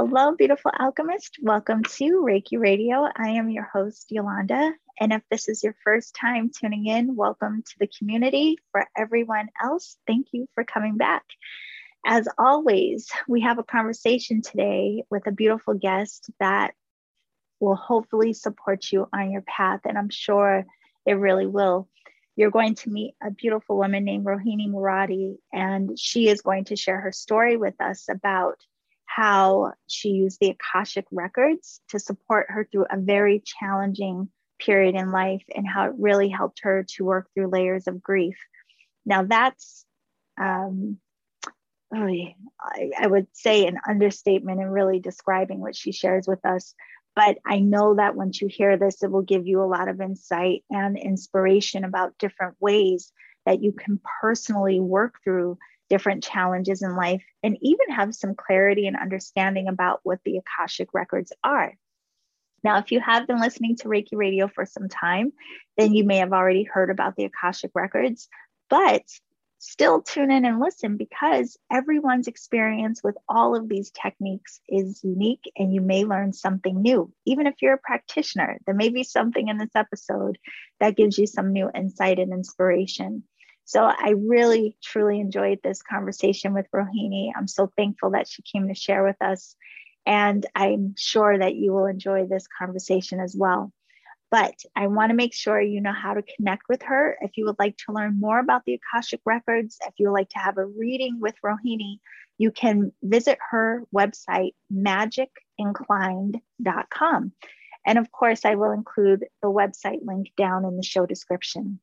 Hello, beautiful alchemist. Welcome to Reiki Radio. I am your host, Yolanda. And if this is your first time tuning in, welcome to the community. For everyone else, thank you for coming back. As always, we have a conversation today with a beautiful guest that will hopefully support you on your path. And I'm sure it really will. You're going to meet a beautiful woman named Rohini Moradi, and she is going to share her story with us about how she used the Akashic records to support her through a very challenging period in life and how it really helped her to work through layers of grief. Now, that's, um, I, I would say, an understatement in really describing what she shares with us. But I know that once you hear this, it will give you a lot of insight and inspiration about different ways that you can personally work through different challenges in life and even have some clarity and understanding about what the Akashic records are. Now, if you have been listening to Reiki Radio for some time, then you may have already heard about the Akashic records, but still tune in and listen because everyone's experience with all of these techniques is unique and you may learn something new. Even if you're a practitioner, there may be something in this episode that gives you some new insight and inspiration. So I really, truly enjoyed this conversation with Rohini. I'm so thankful that she came to share with us. And I'm sure that you will enjoy this conversation as well. But I want to make sure you know how to connect with her. If you would like to learn more about the Akashic Records, if you would like to have a reading with Rohini, you can visit her website, magicinclined.com. And of course, I will include the website link down in the show description.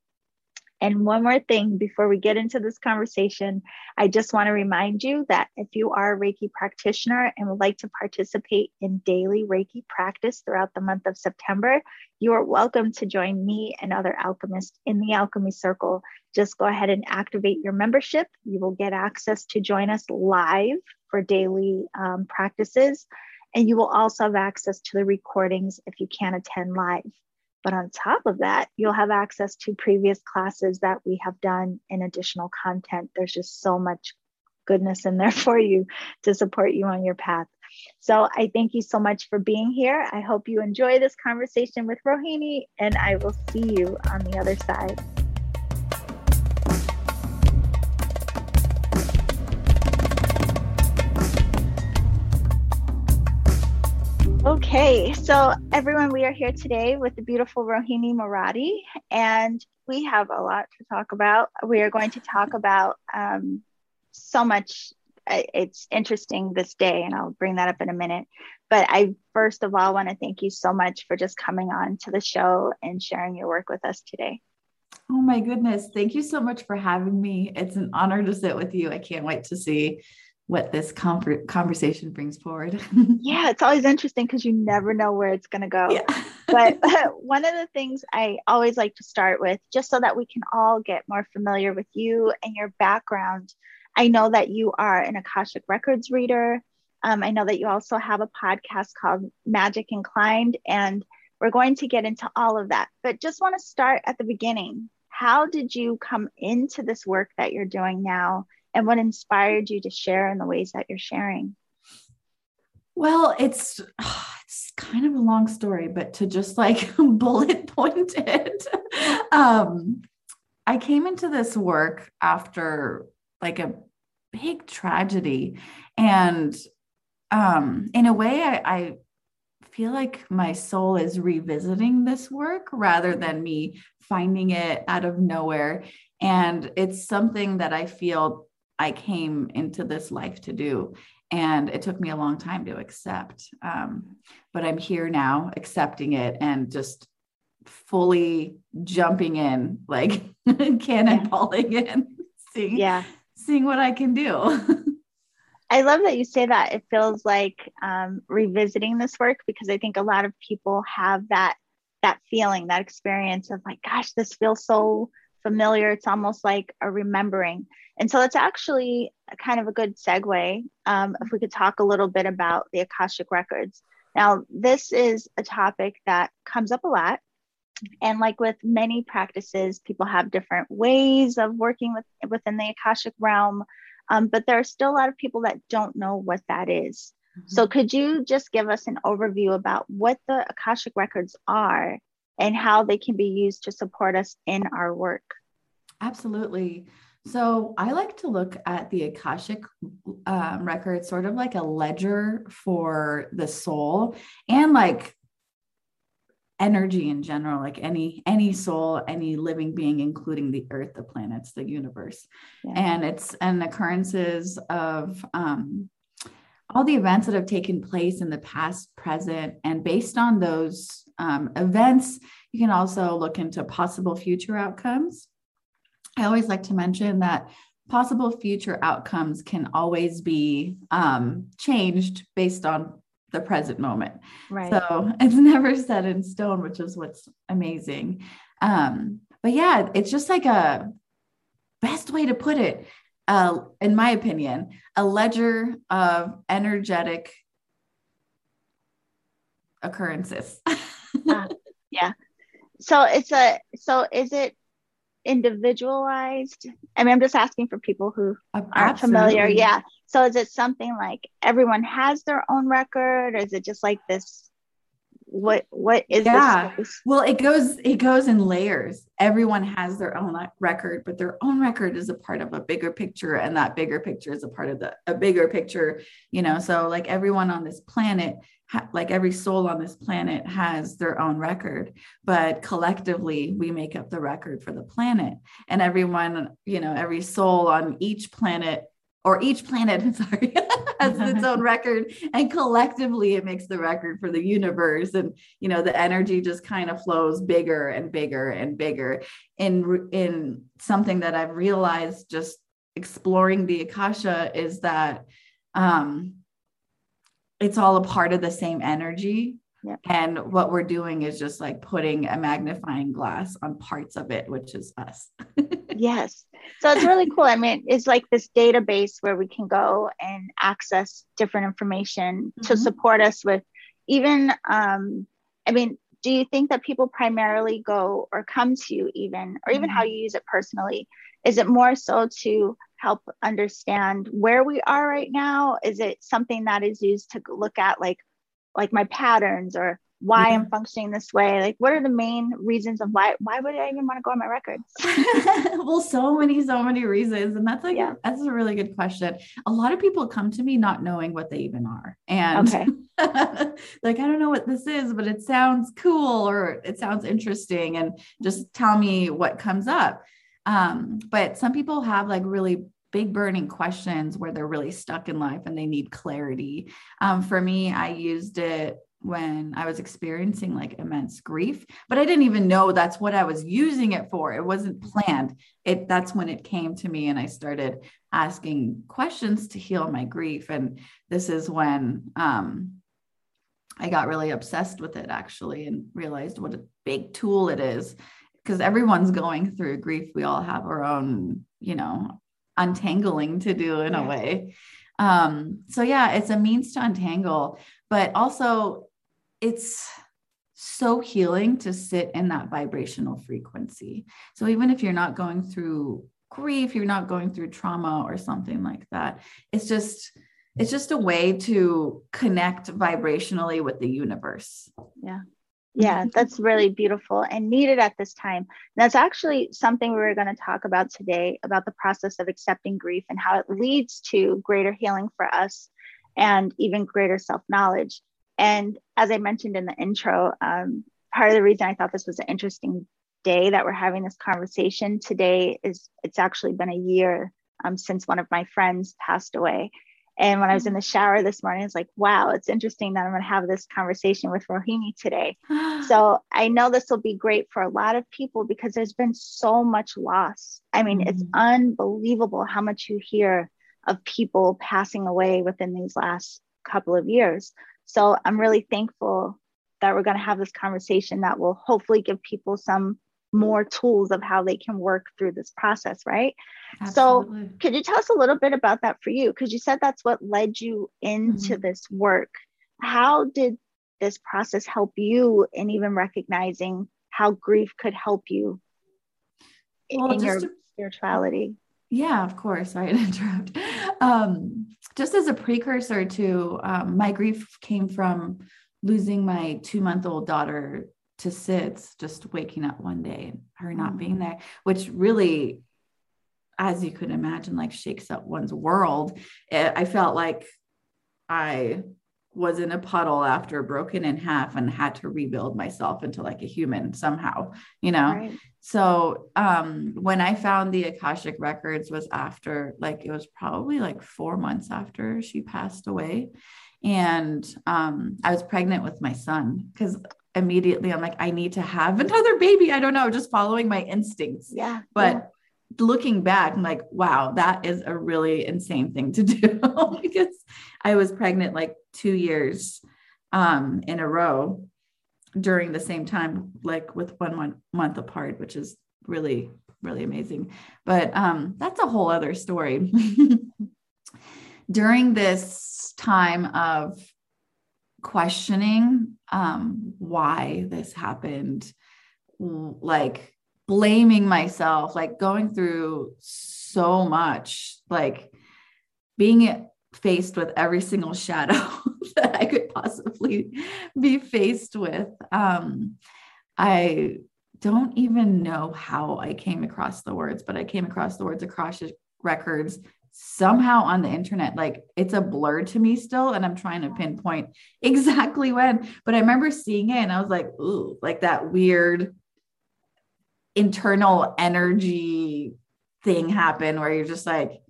And one more thing before we get into this conversation, I just want to remind you that if you are a Reiki practitioner and would like to participate in daily Reiki practice throughout the month of September, you are welcome to join me and other alchemists in the Alchemy Circle. Just go ahead and activate your membership. You will get access to join us live for daily um, practices. And you will also have access to the recordings if you can't attend live. But on top of that, you'll have access to previous classes that we have done in additional content. There's just so much goodness in there for you to support you on your path. So I thank you so much for being here. I hope you enjoy this conversation with Rohini, and I will see you on the other side. Okay, so everyone, we are here today with the beautiful Rohini Moradi, and we have a lot to talk about. We are going to talk about um, so much. It's interesting this day, and I'll bring that up in a minute. But I first of all want to thank you so much for just coming on to the show and sharing your work with us today. Oh my goodness. Thank you so much for having me. It's an honor to sit with you. I can't wait to see what this conversation brings forward. yeah, it's always interesting because you never know where it's going to go. Yeah. but one of the things I always like to start with, just so that we can all get more familiar with you and your background. I know that you are an Akashic Records reader. Um, I know that you also have a podcast called Magic Inclined, and we're going to get into all of that. But just want to start at the beginning. How did you come into this work that you're doing now? And what inspired you to share in the ways that you're sharing? Well, it's it's kind of a long story, but to just like bullet point it, um, I came into this work after like a big tragedy, and um, in a way, I, I feel like my soul is revisiting this work rather than me finding it out of nowhere. And it's something that I feel I came into this life to do. And it took me a long time to accept. Um, but I'm here now, accepting it and just fully jumping in, like cannonballing in, seeing, yeah. seeing what I can do. I love that you say that. It feels like um, revisiting this work because I think a lot of people have that that feeling, that experience of like, gosh, this feels so familiar. It's almost like a remembering. And so it's actually kind of a good segue um, if we could talk a little bit about the Akashic Records. Now, this is a topic that comes up a lot. And like with many practices, people have different ways of working with, within the Akashic realm. Um, but there are still a lot of people that don't know what that is. So, mm-hmm. could you just give us an overview about what the Akashic records are and how they can be used to support us in our work? Absolutely. So, I like to look at the Akashic um, record sort of like a ledger for the soul and like energy in general like any any soul any living being including the earth the planets the universe yeah. and it's an occurrences of um all the events that have taken place in the past, present, and based on those um, events, you can also look into possible future outcomes. I always like to mention that possible future outcomes can always be um, changed based on the present moment. Right. So it's never set in stone, which is what's amazing. Um, but yeah, it's just like a best way to put it uh, in my opinion, a ledger of energetic occurrences. uh, yeah. So it's a so is it individualized? I mean, I'm just asking for people who uh, aren't familiar. Yeah. So is it something like everyone has their own record, or is it just like this what what is yeah. well it goes it goes in layers. Everyone has their own record but their own record is a part of a bigger picture and that bigger picture is a part of the a bigger picture you know? So like everyone on this planet ha, like every soul on this planet has their own record but collectively we make up the record for the planet. And everyone you know every soul on each planet or each planet, sorry, has its own record, and collectively it makes the record for the universe. And you know, the energy just kind of flows bigger and bigger and bigger. In in something that I've realized just exploring the akasha is that um, it's all a part of the same energy. Yep. And what we're doing is just like putting a magnifying glass on parts of it, which is us. yes. So it's really cool. I mean, it's like this database where we can go and access different information mm-hmm. to support us with even, um, I mean, do you think that people primarily go or come to you even, or even mm-hmm. how you use it personally? Is it more so to help understand where we are right now? Is it something that is used to look at like, like my patterns or why yeah. I'm functioning this way. Like, what are the main reasons of why? Why would I even want to go on my records? well, so many, so many reasons, and that's like yeah. that's a really good question. A lot of people come to me not knowing what they even are, and okay. like I don't know what this is, but it sounds cool or it sounds interesting, and just tell me what comes up. Um, but some people have like really big burning questions where they're really stuck in life and they need clarity. Um, for me, I used it when I was experiencing like immense grief, but I didn't even know that's what I was using it for. It wasn't planned. It that's when it came to me and I started asking questions to heal my grief and this is when um I got really obsessed with it actually and realized what a big tool it is because everyone's going through grief. We all have our own, you know, untangling to do in yeah. a way. Um, so yeah, it's a means to untangle, but also it's so healing to sit in that vibrational frequency. So even if you're not going through grief, you're not going through trauma or something like that, it's just it's just a way to connect vibrationally with the universe. Yeah. Yeah, that's really beautiful and needed at this time. That's actually something we were going to talk about today about the process of accepting grief and how it leads to greater healing for us and even greater self knowledge. And as I mentioned in the intro, um, part of the reason I thought this was an interesting day that we're having this conversation today is it's actually been a year um, since one of my friends passed away. And when I was in the shower this morning, it's like, wow, it's interesting that I'm going to have this conversation with Rohini today. so I know this will be great for a lot of people because there's been so much loss. I mean, mm-hmm. it's unbelievable how much you hear of people passing away within these last couple of years. So I'm really thankful that we're going to have this conversation that will hopefully give people some more tools of how they can work through this process, right? Absolutely. So, could you tell us a little bit about that for you? Because you said that's what led you into mm-hmm. this work. How did this process help you in even recognizing how grief could help you well, in your to, spirituality? Yeah, of course. Sorry to interrupt. um, just as a precursor to um, my grief came from losing my two month old daughter to SIDS, just waking up one day and her not mm. being there, which really, as you could imagine, like shakes up one's world. It, I felt like I was in a puddle after broken in half and had to rebuild myself into like a human somehow, you know? Right. So um when I found the Akashic records was after like it was probably like 4 months after she passed away and um I was pregnant with my son cuz immediately I'm like I need to have another baby. I don't know, just following my instincts. Yeah. But yeah looking back, I'm like, wow, that is a really insane thing to do because I was pregnant like two years um, in a row during the same time, like with one month, month apart, which is really, really amazing. But um, that's a whole other story. during this time of questioning um, why this happened, like blaming myself, like going through so much, like being faced with every single shadow that I could possibly be faced with. Um, I don't even know how I came across the words, but I came across the words Akashic records somehow on the internet. Like it's a blur to me still, and I'm trying to pinpoint exactly when. But I remember seeing it and I was like, ooh, like that weird internal energy thing happen where you're just like,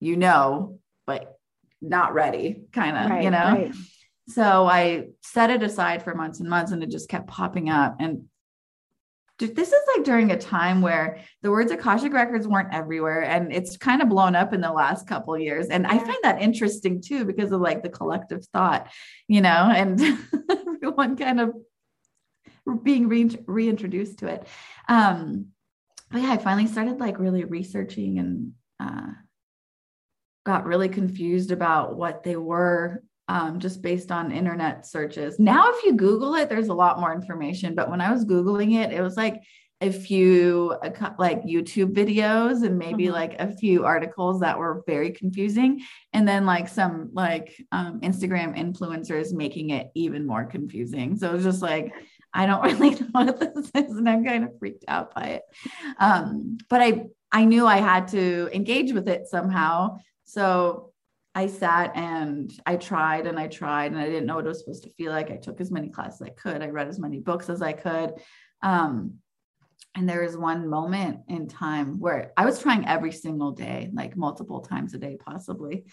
you know, but not ready, kind of, right, you know? Right. So I set it aside for months and months and it just kept popping up. And this is like during a time where the words Akashic records weren't everywhere and it's kind of blown up in the last couple years. And. I find that interesting too, because of like the collective thought, you know, and everyone kind of being re- reintroduced to it. Um, but yeah, I finally started like really researching and uh, got really confused about what they were um, just based on internet searches. Now, if you Google it, there's a lot more information. But when I was Googling it, it was like a few like YouTube videos and maybe mm-hmm. like a few articles that were very confusing. And then like some like um, Instagram influencers making it even more confusing. So it was just like, I don't really know what this is, and I'm kind of freaked out by it. Um, but I I knew I had to engage with it somehow. So I sat and I tried and I tried and I didn't know what it was supposed to feel like. I took as many classes as I could. I read as many books as I could. Um, and there was one moment in time where I was trying every single day, like multiple times a day, possibly.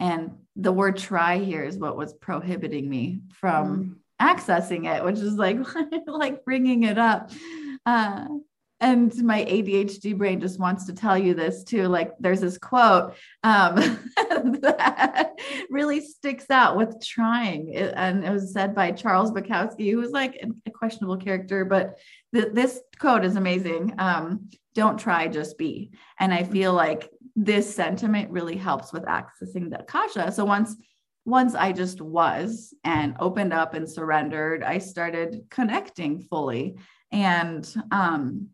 And the word try here is what was prohibiting me from mm accessing it, which is like like bringing it up. Uh, and my ADHD brain just wants to tell you this too. Like there's this quote um, that really sticks out with trying, it, and it was said by Charles Bukowski, who was like a questionable character, but th- this quote is amazing. Um, Don't try, just be. And I feel like this sentiment really helps with accessing the akasha. So once once I just was and opened up and surrendered, I started connecting fully. And um,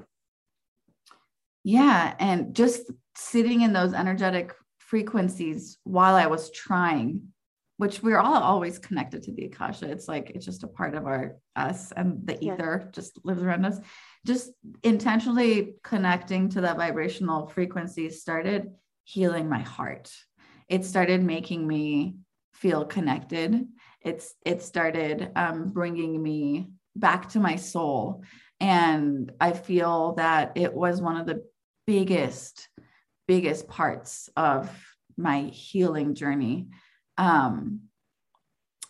yeah, and just sitting in those energetic frequencies while I was trying, which we're all always connected to the Akasha. It's like it's just a part of our us and the ether yeah. just lives around us. Just intentionally connecting to that vibrational frequency started healing my heart. It started making me feel connected. It's it started um, bringing me back to my soul, and I feel that it was one of the biggest biggest parts of my healing journey. Um,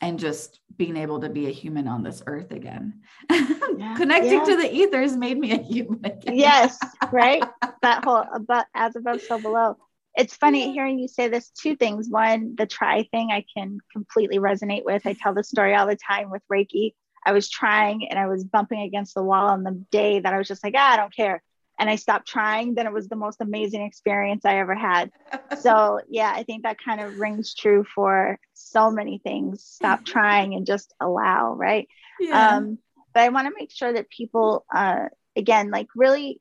and just being able to be a human on this earth again. Yeah, Connecting yeah. to the ethers made me a human again. yes, right? That whole about as above, so below it's funny hearing you say this two things one the try thing i can completely resonate with i tell the story all the time with reiki i was trying and i was bumping against the wall on the day that i was just like ah, i don't care and i stopped trying then it was the most amazing experience i ever had so yeah i think that kind of rings true for so many things stop trying and just allow right yeah. um, but i want to make sure that people uh, again like really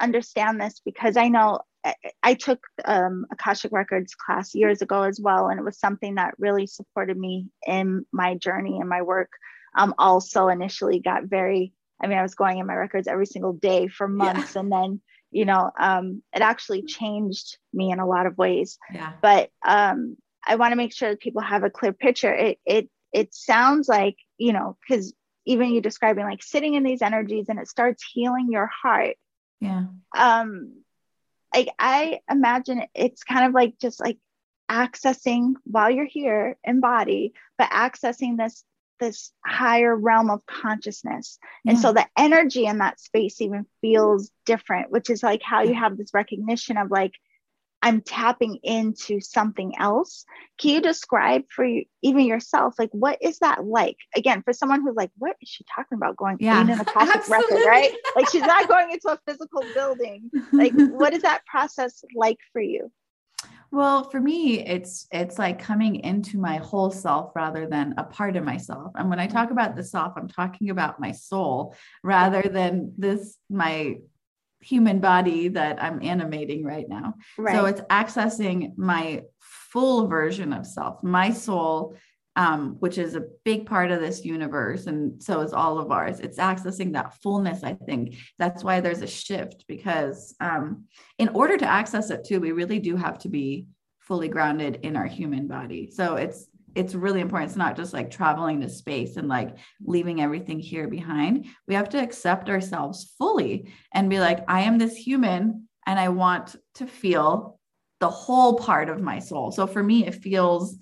understand this because i know I took um, Akashic Records class years ago as well, and it was something that really supported me in my journey and my work. Um, also, initially got very, I mean, I was going in my records every single day for months, yeah. and then, you know, um, it actually changed me in a lot of ways. Yeah. But um, I want to make sure that people have a clear picture. It it it sounds like you know, because even you describing like sitting in these energies and it starts healing your heart. Yeah. Um like I imagine it's kind of like just like accessing while you're here in body, but accessing this this higher realm of consciousness. Yeah. And so the energy in that space even feels different, which is like how you have this recognition of like, I'm tapping into something else. Can you describe for you, even yourself, like what is that like? Again, for someone who's like, what is she talking about going yeah, in a Akashic record, right? Like she's not going into a physical building. Like, what is that process like for you? Well, for me, it's it's like coming into my whole self rather than a part of myself. And when I talk about the self, I'm talking about my soul rather than this my human body that I'm animating right now. Right. So it's accessing my full version of self, my soul, um, which is a big part of this universe. And so is all of ours. It's accessing that fullness, I think. That's why there's a shift because um, in order to access it too, we really do have to be fully grounded in our human body. So it's it's really important. It's not just like traveling to space and like leaving everything here behind. We have to accept ourselves fully and be like, I am this human and I want to feel the whole part of my soul. So for me, it feels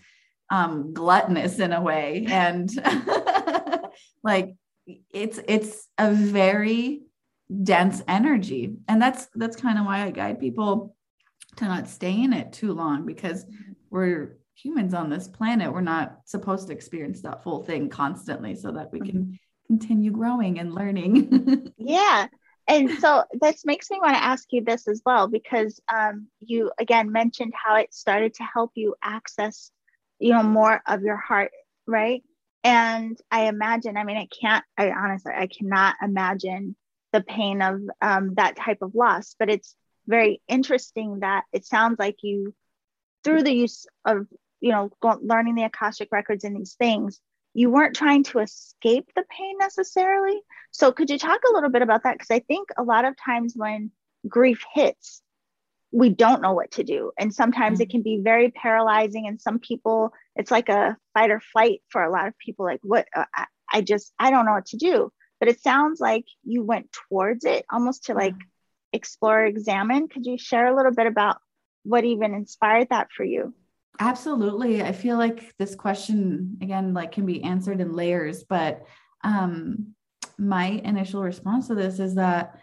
um, gluttonous in a way. And like it's it's a very dense energy. And that's that's kind of why I guide people to not stay in it too long because we're humans on this planet we're not supposed to experience that full thing constantly so that we can continue growing and learning yeah and so this makes me want to ask you this as well because um, you again mentioned how it started to help you access you know more of your heart right and i imagine i mean i can't i honestly i cannot imagine the pain of um, that type of loss but it's very interesting that it sounds like you through the use of you know, go, learning the Akashic records and these things, you weren't trying to escape the pain necessarily. So, could you talk a little bit about that? Because I think a lot of times when grief hits, we don't know what to do. And sometimes mm-hmm. it can be very paralyzing. And some people, it's like a fight or flight for a lot of people. Like, what? Uh, I, I just, I don't know what to do. But it sounds like you went towards it almost to like explore, examine. Could you share a little bit about what even inspired that for you? Absolutely. I feel like this question again like can be answered in layers, but um my initial response to this is that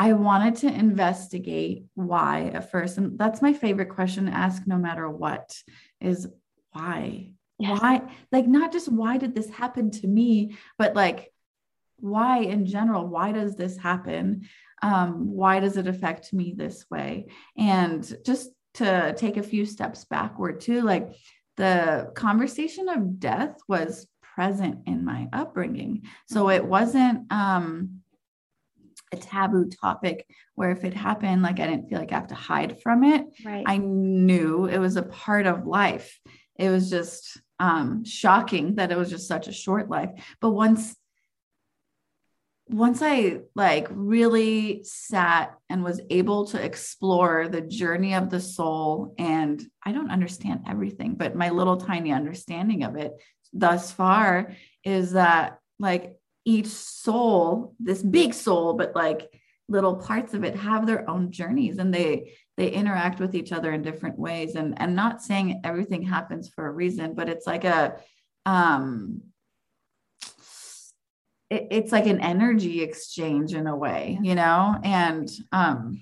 I wanted to investigate why at first. And that's my favorite question to ask no matter what is why? Yes. Why? Like, not just why did this happen to me, but like, why in general? Why does this happen? Um, why does it affect me this way? And just to take a few steps backward too like the conversation of death was present in my upbringing so it wasn't um a taboo topic where if it happened like i didn't feel like i have to hide from it. Right. i knew it was a part of life. It was just um shocking that it was just such a short life. But once once I like really sat and was able to explore the journey of the soul, and I don't understand everything, but my little tiny understanding of it thus far is that like each soul, this big soul, but like little parts of it have their own journeys and they they interact with each other in different ways. And and not saying everything happens for a reason but it's like a um it, it's like an energy exchange in a way, you know? And um,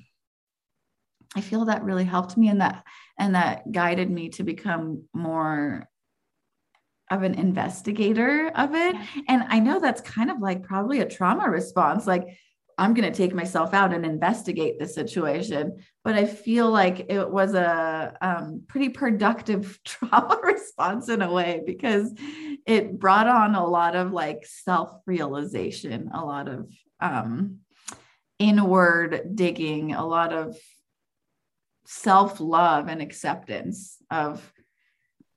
I feel that really helped me and that and that guided me to become more of an investigator of it. And I know that's kind of like probably a trauma response. Like I'm going to take myself out and investigate the situation. But I feel like it was a um, pretty productive trauma response in a way because it brought on a lot of like self realization, a lot of um, inward digging, a lot of self love and acceptance of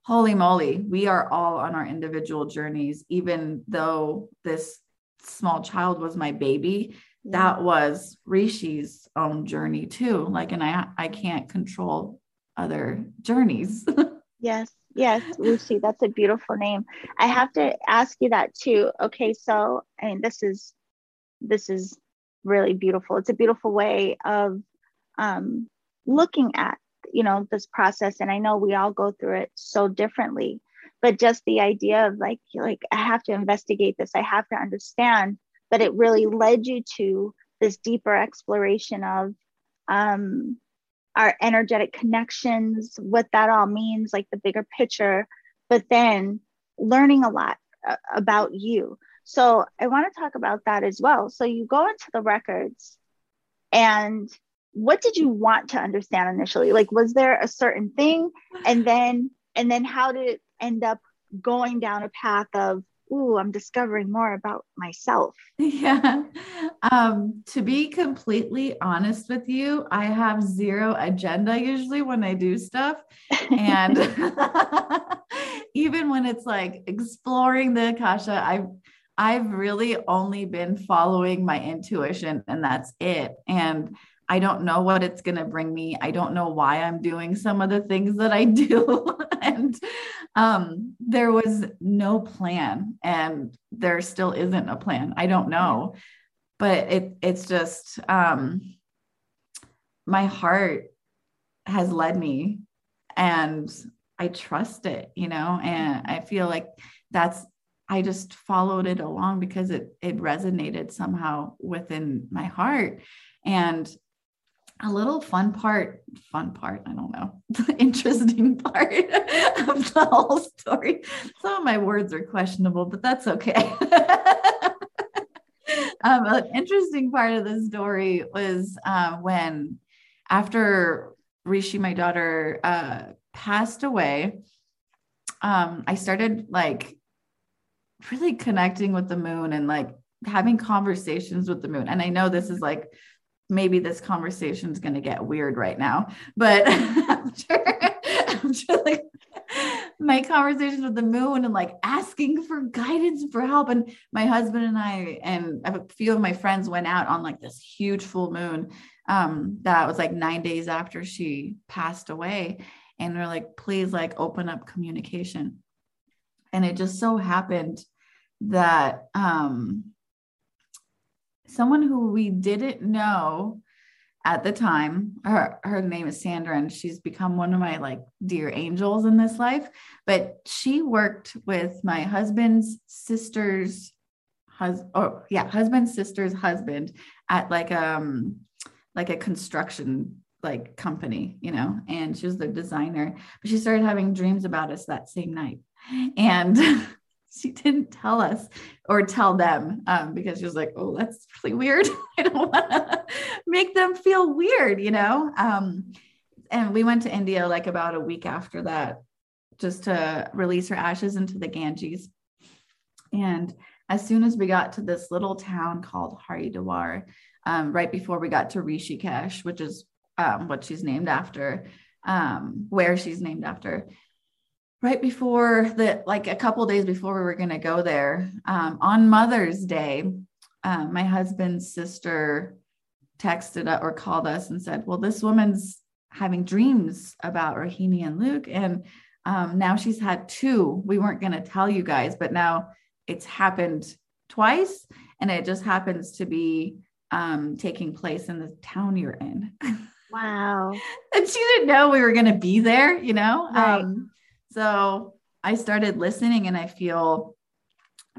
holy moly, we are all on our individual journeys, even though this small child was my baby. Yeah. That was Rishi's own journey too. Like, and I I can't control other journeys. yes, yes, Lucy, that's a beautiful name. I have to ask you that too. Okay, so I mean this is this is really beautiful. It's a beautiful way of um, looking at you know this process and i know we all go through it so differently but just the idea of like like i have to investigate this i have to understand but it really led you to this deeper exploration of um, our energetic connections what that all means like the bigger picture but then learning a lot uh, about you. So i want to talk about that as well. So you go into the records and what did you want to understand initially? Like was there a certain thing? And then and then how did it end up going down a path of ooh i'm discovering more about myself. Yeah. Um to be completely honest with you i have zero agenda usually when i do stuff. And even when it's like exploring the akasha I've I've really only been following my intuition and that's it. And I don't know what it's going to bring me. I don't know why I'm doing some of the things that I do. and um, there was no plan, and there still isn't a plan. I don't know. But it it's just um, my heart has led me and I trust it, you know, and I feel like that's I just followed it along because it it resonated somehow within my heart. And a little fun part, fun part, I don't know, interesting part of the whole story. Some of my words are questionable, but that's okay. um, an interesting part of the story was uh, when, after Rishi, my daughter, uh, passed away, um, I started like really connecting with the moon and like having conversations with the moon. And I know this is like maybe this conversation is going to get weird right now, but after, after like my conversations with the moon and like asking for guidance for help. And my husband and I and a few of my friends went out on like this huge full moon um, that was like nine days after she passed away. And we're like, please like open up communication. And it just so happened that um someone who we didn't know at the time her her name is Sandra and she's become one of my like dear angels in this life. But she worked with my husband's sister's husband oh yeah husband's sister's husband at like um like a construction like company you know and she was the designer. But she started having dreams about us that same night. And she didn't tell us or tell them um, because she was like, oh, that's really weird. I don't want to make them feel weird, you know? Um, and we went to India like about a week after that just to release her ashes into the Ganges. And as soon as we got to this little town called Haridwar, um, right before we got to Rishikesh, which is um, what she's named after, um, where she's named after, right before the like a couple days before we were going to go there um, on mother's day um, my husband's sister texted or called us and said well this woman's having dreams about rohini and luke and um, now she's had two. We weren't going to tell you guys but now it's happened twice and it just happens to be um, taking place in the town you're in. Wow. And she didn't know we were going to be there you know? Right. um, so I started listening and I feel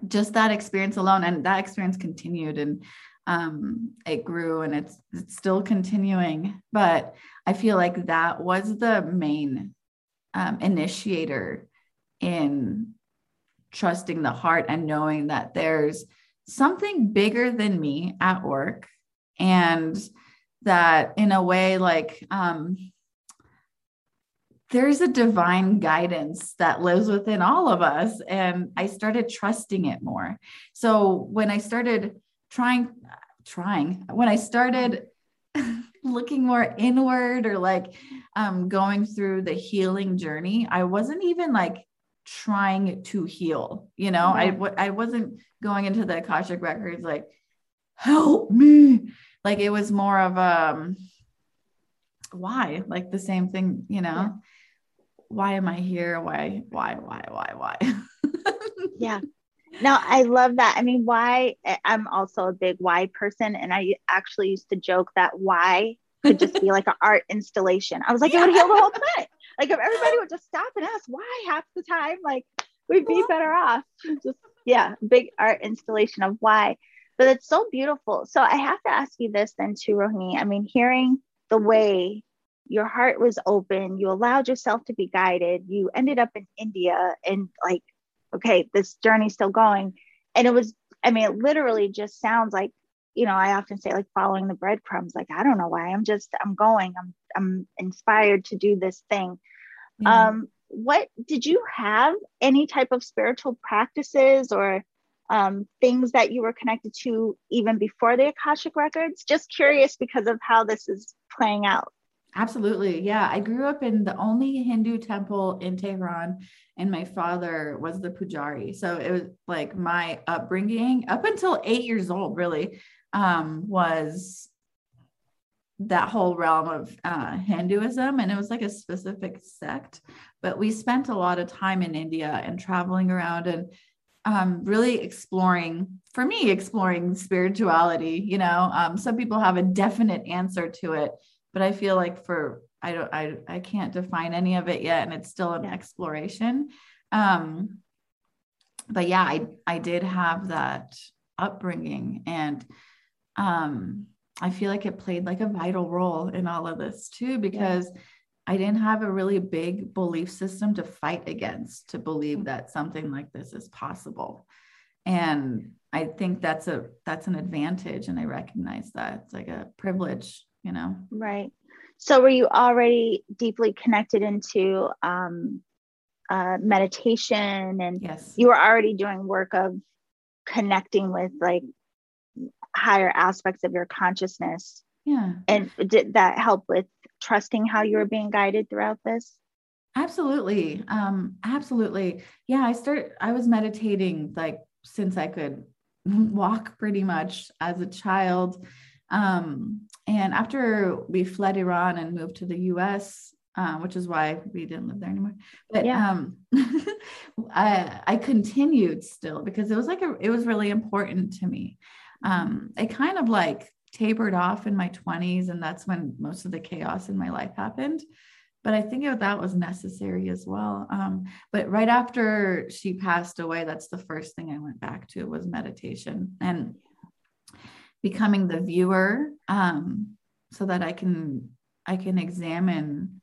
just that experience alone and that experience continued and um, it grew and it's, it's still continuing. But I feel like that was the main um, initiator in trusting the heart and knowing that there's something bigger than me at work and that in a way like um, there's a divine guidance that lives within all of us. And I started trusting it more. So when I started trying, trying, when I started looking more inward or like um, going through the healing journey. I wasn't even like trying to heal, you know, yeah. I w- I wasn't going into the Akashic records like, help me. Like it was more of um why? Like the same thing, you know. Why am I mm-hmm. here? Why, why, why, why, why? yeah. No, I love that. I mean, why? Eh, I'm also a big why person, and I actually used to joke that why could just be like an art installation. I was like, yeah. it would heal the whole planet. Like if everybody would just stop and ask why half the time, like we'd be better off. Just yeah, big art installation of why. But it's so beautiful. So I have to ask you this then too, Rohini. I mean, hearing the way your heart was open, you allowed yourself to be guided, you ended up in India and like, okay, this journey's still going. And it was, I mean, it literally just sounds like, you know, I often say like following the breadcrumbs. Like, I don't know why. I'm just, I'm going. I'm I'm inspired to do this thing. Yeah. Um, what did you have any type of spiritual practices or um, things that you were connected to even before the Akashic records? Just curious because of how this is playing out. Absolutely. Yeah. I grew up in the only Hindu temple in Tehran, and my father was the pujari. So it was like my upbringing up until eight years old, really, um, was that whole realm of uh, Hinduism. And it was like a specific sect. But we spent a lot of time in India and traveling around and um, really exploring, for me, exploring spirituality. You know, um, some people have a definite answer to it, but I feel like for I don't I I can't define any of it yet, and it's still an exploration. Um, but yeah, I I did have that upbringing, and um, I feel like it played like a vital role in all of this too, because. Yeah I didn't have a really big belief system to fight against to believe that something like this is possible. And I think that's a that's an advantage and I recognize that it's like a privilege, you know. Right. So were you already deeply connected into um uh meditation and yes. you were already doing work of connecting with like higher aspects of your consciousness. Yeah. And did that help with trusting how you were being guided throughout this? Absolutely. Um, absolutely. Yeah, I start I was meditating like since I could walk pretty much as a child. Um, and after we fled Iran and moved to the US, uh, which is why we didn't live there anymore. But yeah. um, I, I continued still because it was like a, it was really important to me. Um, it kind of like tapered off in my 20s and that's when most of the chaos in my life happened but i think that was necessary as well um, but right after she passed away that's the first thing i went back to was meditation and becoming the viewer um, so that i can i can examine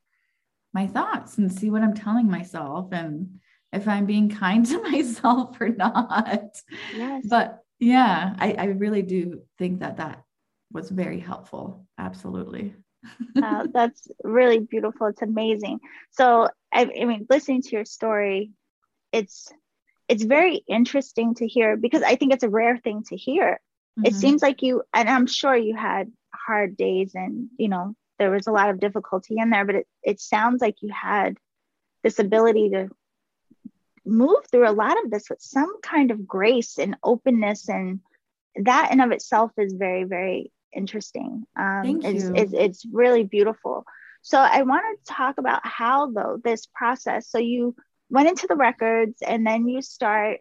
my thoughts and see what i'm telling myself and if i'm being kind to myself or not yes. but yeah I, I really do think that that was very helpful. Absolutely. uh, that's really beautiful. It's amazing. So, I, I mean, listening to your story, it's it's very interesting to hear because I think it's a rare thing to hear. Mm-hmm. It seems like you, and I'm sure you had hard days, and you know there was a lot of difficulty in there, but it it sounds like you had this ability to move through a lot of this with some kind of grace and openness and that in of itself is very very interesting. Um, Thank it's, you. It's, it's really beautiful. So I want to talk about how though this process. So you went into the records and then you start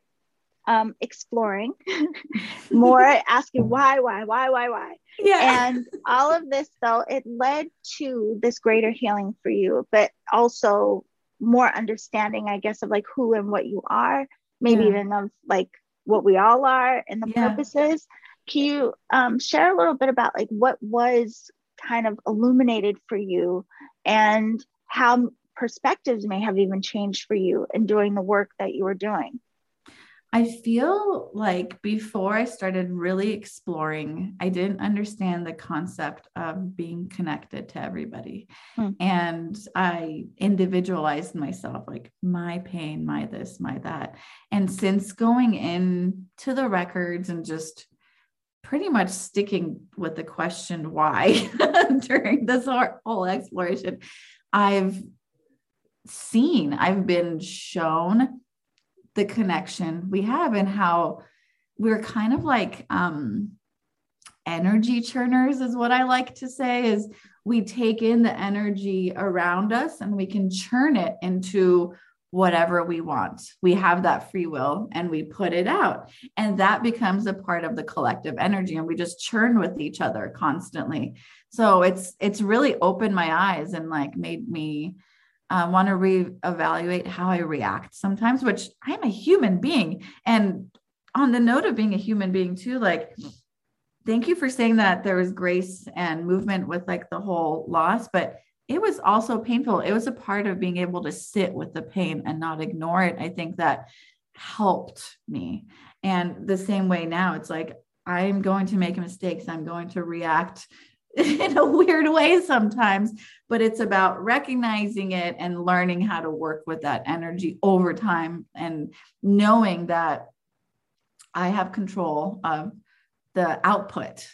um, exploring more, asking why, why, why, why, why. Yeah. And all of this though, it led to this greater healing for you, but also more understanding, I guess, of like who and what you are, maybe yeah. even of like what we all are and the yeah. purposes. Can you um, share a little bit about like what was kind of illuminated for you and how perspectives may have even changed for you in doing the work that you were doing? I feel like before I started really exploring, I didn't understand the concept of being connected to everybody. Hmm. And I individualized myself like my pain, my this, my that. And since going in to the records and just pretty much sticking with the question why during this whole exploration, I've seen, I've been shown the connection we have and how we're kind of like um, energy churners is what I like to say is we take in the energy around us and we can churn it into whatever we want. We have that free will and we put it out. And that becomes a part of the collective energy and we just churn with each other constantly. So it's it's really opened my eyes and like made me uh, want to reevaluate how I react sometimes, which I'm a human being. And on the note of being a human being too, like thank you for saying that there was grace and movement with like the whole loss, but it was also painful. It was a part of being able to sit with the pain and not ignore it. I think that helped me. And the same way now, it's like I'm going to make mistakes. I'm going to react in a weird way sometimes, but it's about recognizing it and learning how to work with that energy over time and knowing that I have control of the output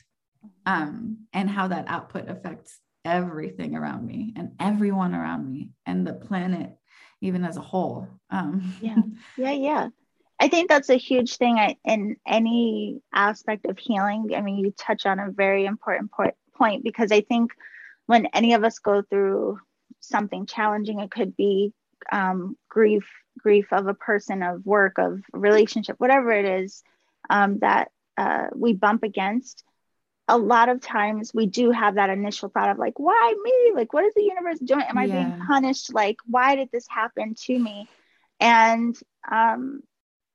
um, and how that output affects everything around me and everyone around me and the planet even as a whole. Um, yeah. Yeah yeah. I think that's a huge thing in any aspect of healing. I mean you touch on a very important point because i think when any of us go through something challenging it could be um, grief grief of a person of work of relationship whatever it is um, that uh, we bump against a lot of times we do have that initial thought of like why me? Like what is the universe doing? Am i being punished? Like why did this happen to me? And um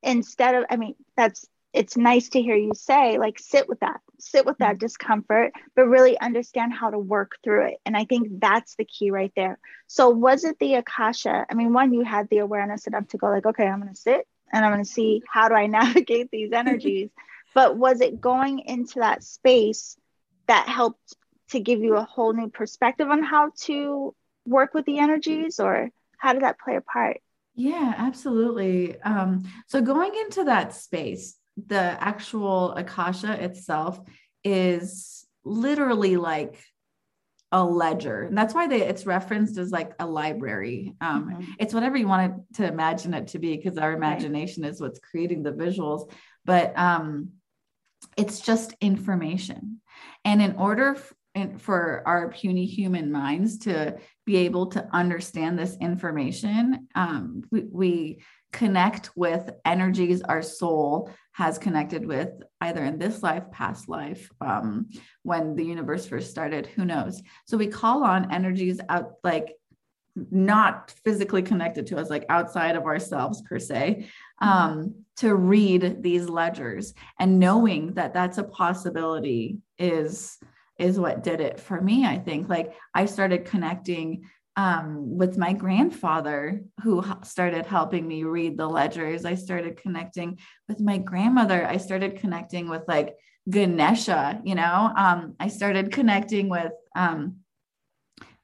instead of i mean that's it's nice to hear you say like sit with that sit with that mm-hmm. discomfort but really understand how to work through it. And i think that's the key right there. So was it the akasha? I mean one you had the awareness enough to go like okay i'm going to sit and i'm going to see how do i navigate these energies. But was it going into that space that helped to give you a whole new perspective on how to work with the energies or how did that play a part? Yeah absolutely. Um, so going into that space the actual akasha itself is literally like a ledger and that's why they it's referenced as like a library um, mm-hmm. it's whatever you wanted to imagine it to be because our imagination right. is what's creating the visuals but um it's just information. And in order for our puny human minds to be able to understand this information, um, we, we connect with energies our soul has connected with either in this life, past life, um, when the universe first started, who knows? So we call on energies out like not physically connected to us, like outside of ourselves per se, um, to read these ledgers and knowing that that's a possibility is is what did it for me i think like i started connecting um, with my grandfather who started helping me read the ledgers i started connecting with my grandmother i started connecting with like ganesha you know um, i started connecting with um,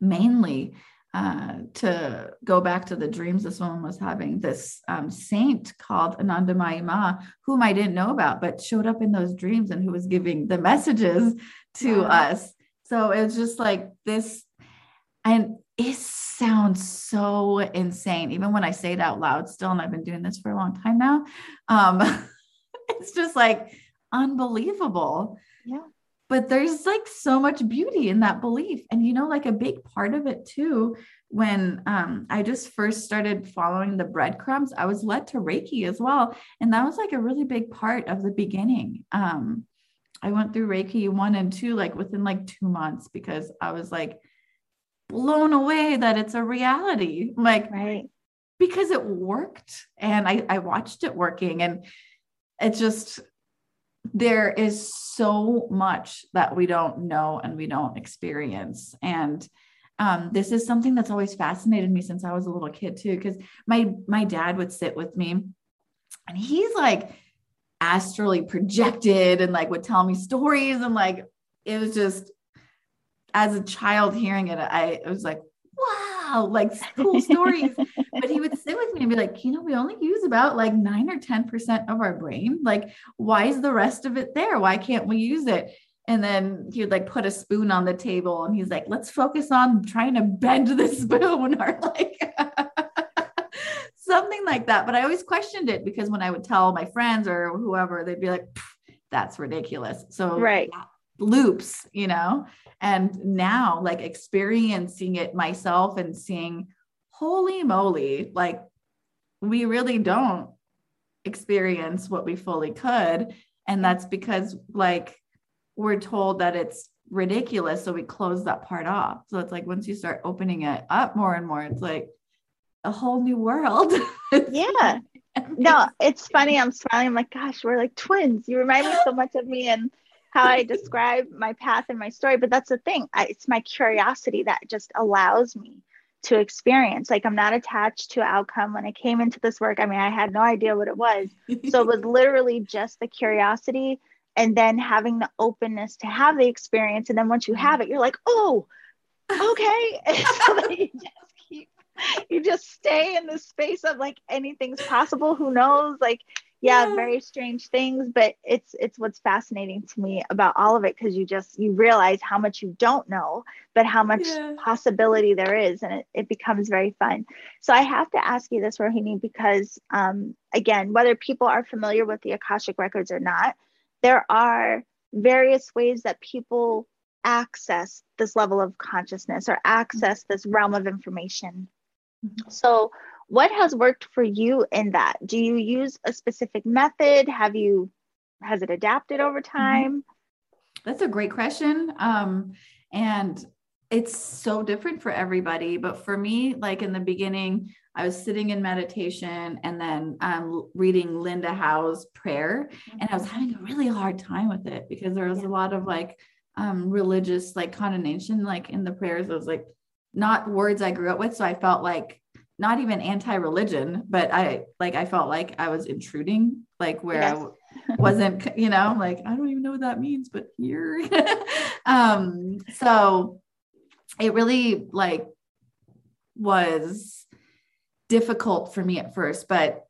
mainly uh, to go back to the dreams this woman was having, this um, saint called Anandamayi Ma, whom I didn't know about, but showed up in those dreams and who was giving the messages to wow. us. So it's just like this, and it sounds so insane, even when I say it out loud still, and I've been doing this for a long time now. Um, it's just like unbelievable. Yeah but there's like so much beauty in that belief and you know like a big part of it too when um, i just first started following the breadcrumbs i was led to reiki as well and that was like a really big part of the beginning um, i went through reiki one and two like within like two months because i was like blown away that it's a reality like right because it worked and I, I watched it working and it just there is so much that we don't know and we don't experience. And um, this is something that's always fascinated me since I was a little kid too, because my my dad would sit with me, and he's like astrally projected and like would tell me stories and like it was just as a child hearing it, I it was like wow wow, like cool stories. but he would sit with me and be like, you know, we only use about like nine or 10% of our brain. Like, why is the rest of it there? Why can't we use it? And then he would like put a spoon on the table and he's like, let's focus on trying to bend the spoon or like something like that. But I always questioned it because when I would tell my friends or whoever, they'd be like, that's ridiculous. So right. Loops, you know, and now like experiencing it myself and seeing, holy moly, like we really don't experience what we fully could. And that's because like we're told that it's ridiculous. So we close that part off. So it's like once you start opening it up more and more, it's like a whole new world. yeah. No, it's funny. I'm smiling. I'm like, gosh, we're like twins. You remind me so much of me and how I describe my path and my story. But that's the thing. I, it's my curiosity that just allows me to experience. Like I'm not attached to outcome. When I came into this work, I mean, I had no idea what it was. So it was literally just the curiosity and then having the openness to have the experience. And then once you mm-hmm. have it, you're like, oh, okay. so you just keep, you just stay in the space of like anything's possible. Who knows? Like, yeah, yeah, very strange things, but it's it's what's fascinating to me about all of it because you just you realize how much you don't know, but how much yeah. possibility there is, and it, it becomes very fun. So I have to ask you this, Rohini, because um, again, whether people are familiar with the Akashic records or not, there are various ways that people access this level of consciousness or access this realm of information. Mm-hmm. So, what has worked for you in that? Do you use a specific method? Have you has it adapted over mm-hmm. time? That's a great question. Um, and it's so different for everybody. But for me, like in the beginning, I was sitting in meditation and then um, reading Linda Howe's prayer, and I was having a really hard time with it because there was a lot of like um, religious like connotation, like in the prayers. It was like not words I grew up with, so I felt like not even anti-religion, but I like I felt like I was intruding, like where yes. I wasn't, you know, like I don't even know what that means, but here. um, so it really like was difficult for me at first, but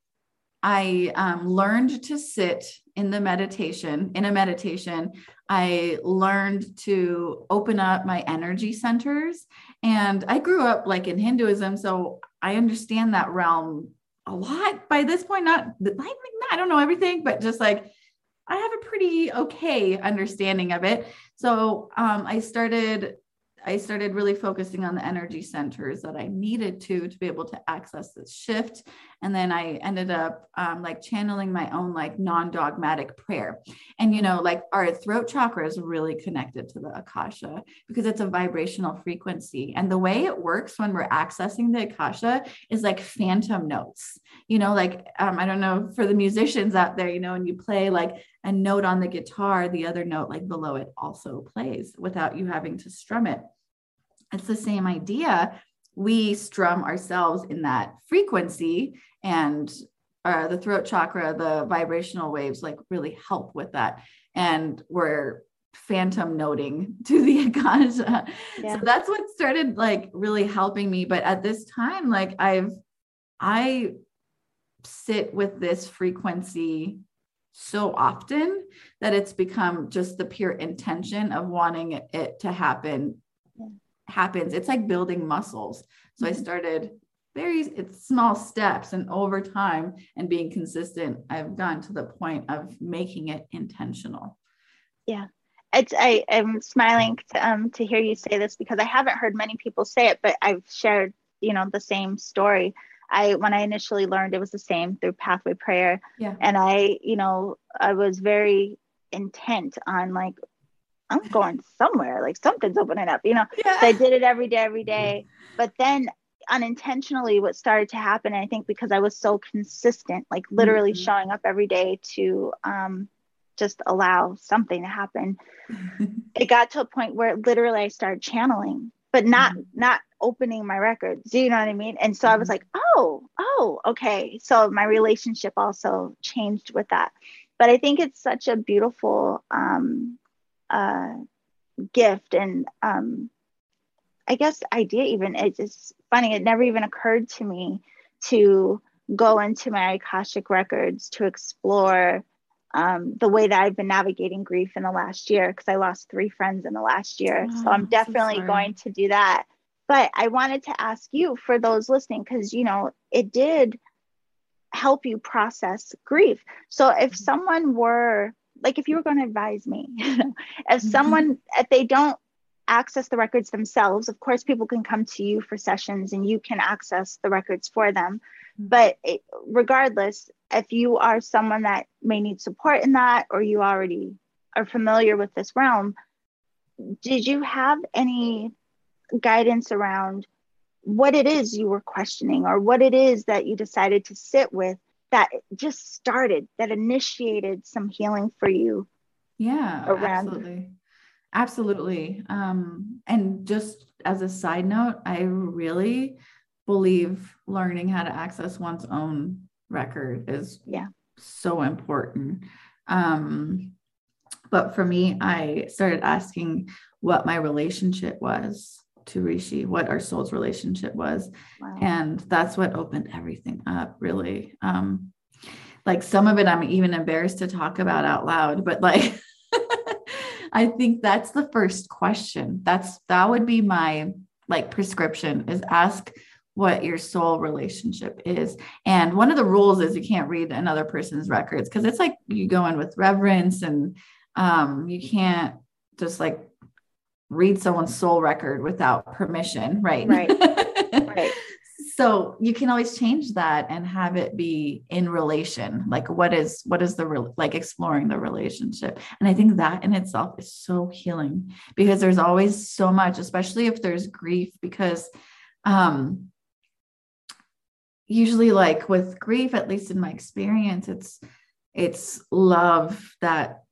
I um, learned to sit in the meditation, in a meditation. I learned to open up my energy centers. And I grew up like in Hinduism. So I understand that realm a lot by this point. Not, like, I don't know everything, but just like I have a pretty okay understanding of it. So um, I started I started really focusing on the energy centers that I needed to to be able to access this shift. And then I ended up um, like channeling my own like non-dogmatic prayer. And you know, like our throat chakra is really connected to the akasha because it's a vibrational frequency. And the way it works when we're accessing the akasha is like phantom notes. You know, like um, I don't know for the musicians out there, you know, and you play like a note on the guitar, the other note like below it also plays without you having to strum it. It's the same idea. We strum ourselves in that frequency and uh, the throat chakra, the vibrational waves like really help with that. And we're phantom noting to the akasha. Yeah. So that's what started like really helping me. But at this time, like I've, I sit with this frequency so often that it's become just the pure intention of wanting it to happen happens. It's like building muscles. So I mm-hmm. started very it's small steps and over time and being consistent, I've gotten to the point of making it intentional. Yeah. It's I am smiling to, um, to hear you say this because I haven't heard many people say it, but I've shared, you know, the same story. I when I initially learned it was the same through pathway prayer. Yeah. And I, you know, I was very intent on like I'm going somewhere, like something's opening up, you know. Yeah. So I did it every day, every day. But then unintentionally, what started to happen, I think because I was so consistent, like literally mm-hmm. showing up every day to um, just allow something to happen, it got to a point where literally I started channeling, but not mm-hmm. not opening my records. Do you know what I mean? And so mm-hmm. I was mm-hmm. like, oh, oh, okay. So my relationship also changed with that. But I think it's such a beautiful um, uh, gift and um, I guess idea even it's just funny. It never even occurred to me to go into my Akashic records to explore um, the way that I've been navigating grief in the last year because I lost three friends in the last year. Oh, so I'm definitely so going to do that. But I wanted to ask you for those listening because, you know, it did help you process grief. So if mm-hmm. someone were like, if you were going to advise me, if mm-hmm. someone, if they don't access the records themselves, of course, people can come to you for sessions and you can access the records for them. Mm-hmm. But it, regardless, if you are someone that may need support in that or you already are familiar with this realm, did you have any guidance around what it is you were questioning or what it is that you decided to sit with that just started, that initiated some healing for you? Yeah, around. absolutely. Absolutely. Um, and just as a side note, I really believe learning how to access one's own record is yeah so important. Um, but for me, I started asking what my relationship was to Rishi, what our soul's relationship was. Wow. And that's what opened everything up, really. Um, like some of it I'm even embarrassed to talk about out loud, but like I think that's the first question. That's that would be my like prescription is ask what your soul relationship is. And one of the rules is you can't read another person's records because it's like you go in with reverence and um, you can't just like read someone's soul record without permission, right? Right. right. So you can always change that and have it be in relation. Like what is what is the re- like exploring the relationship. And I think that in itself is so healing because there's always so much, especially if there's grief because um usually like with grief at least in my experience it's it's love that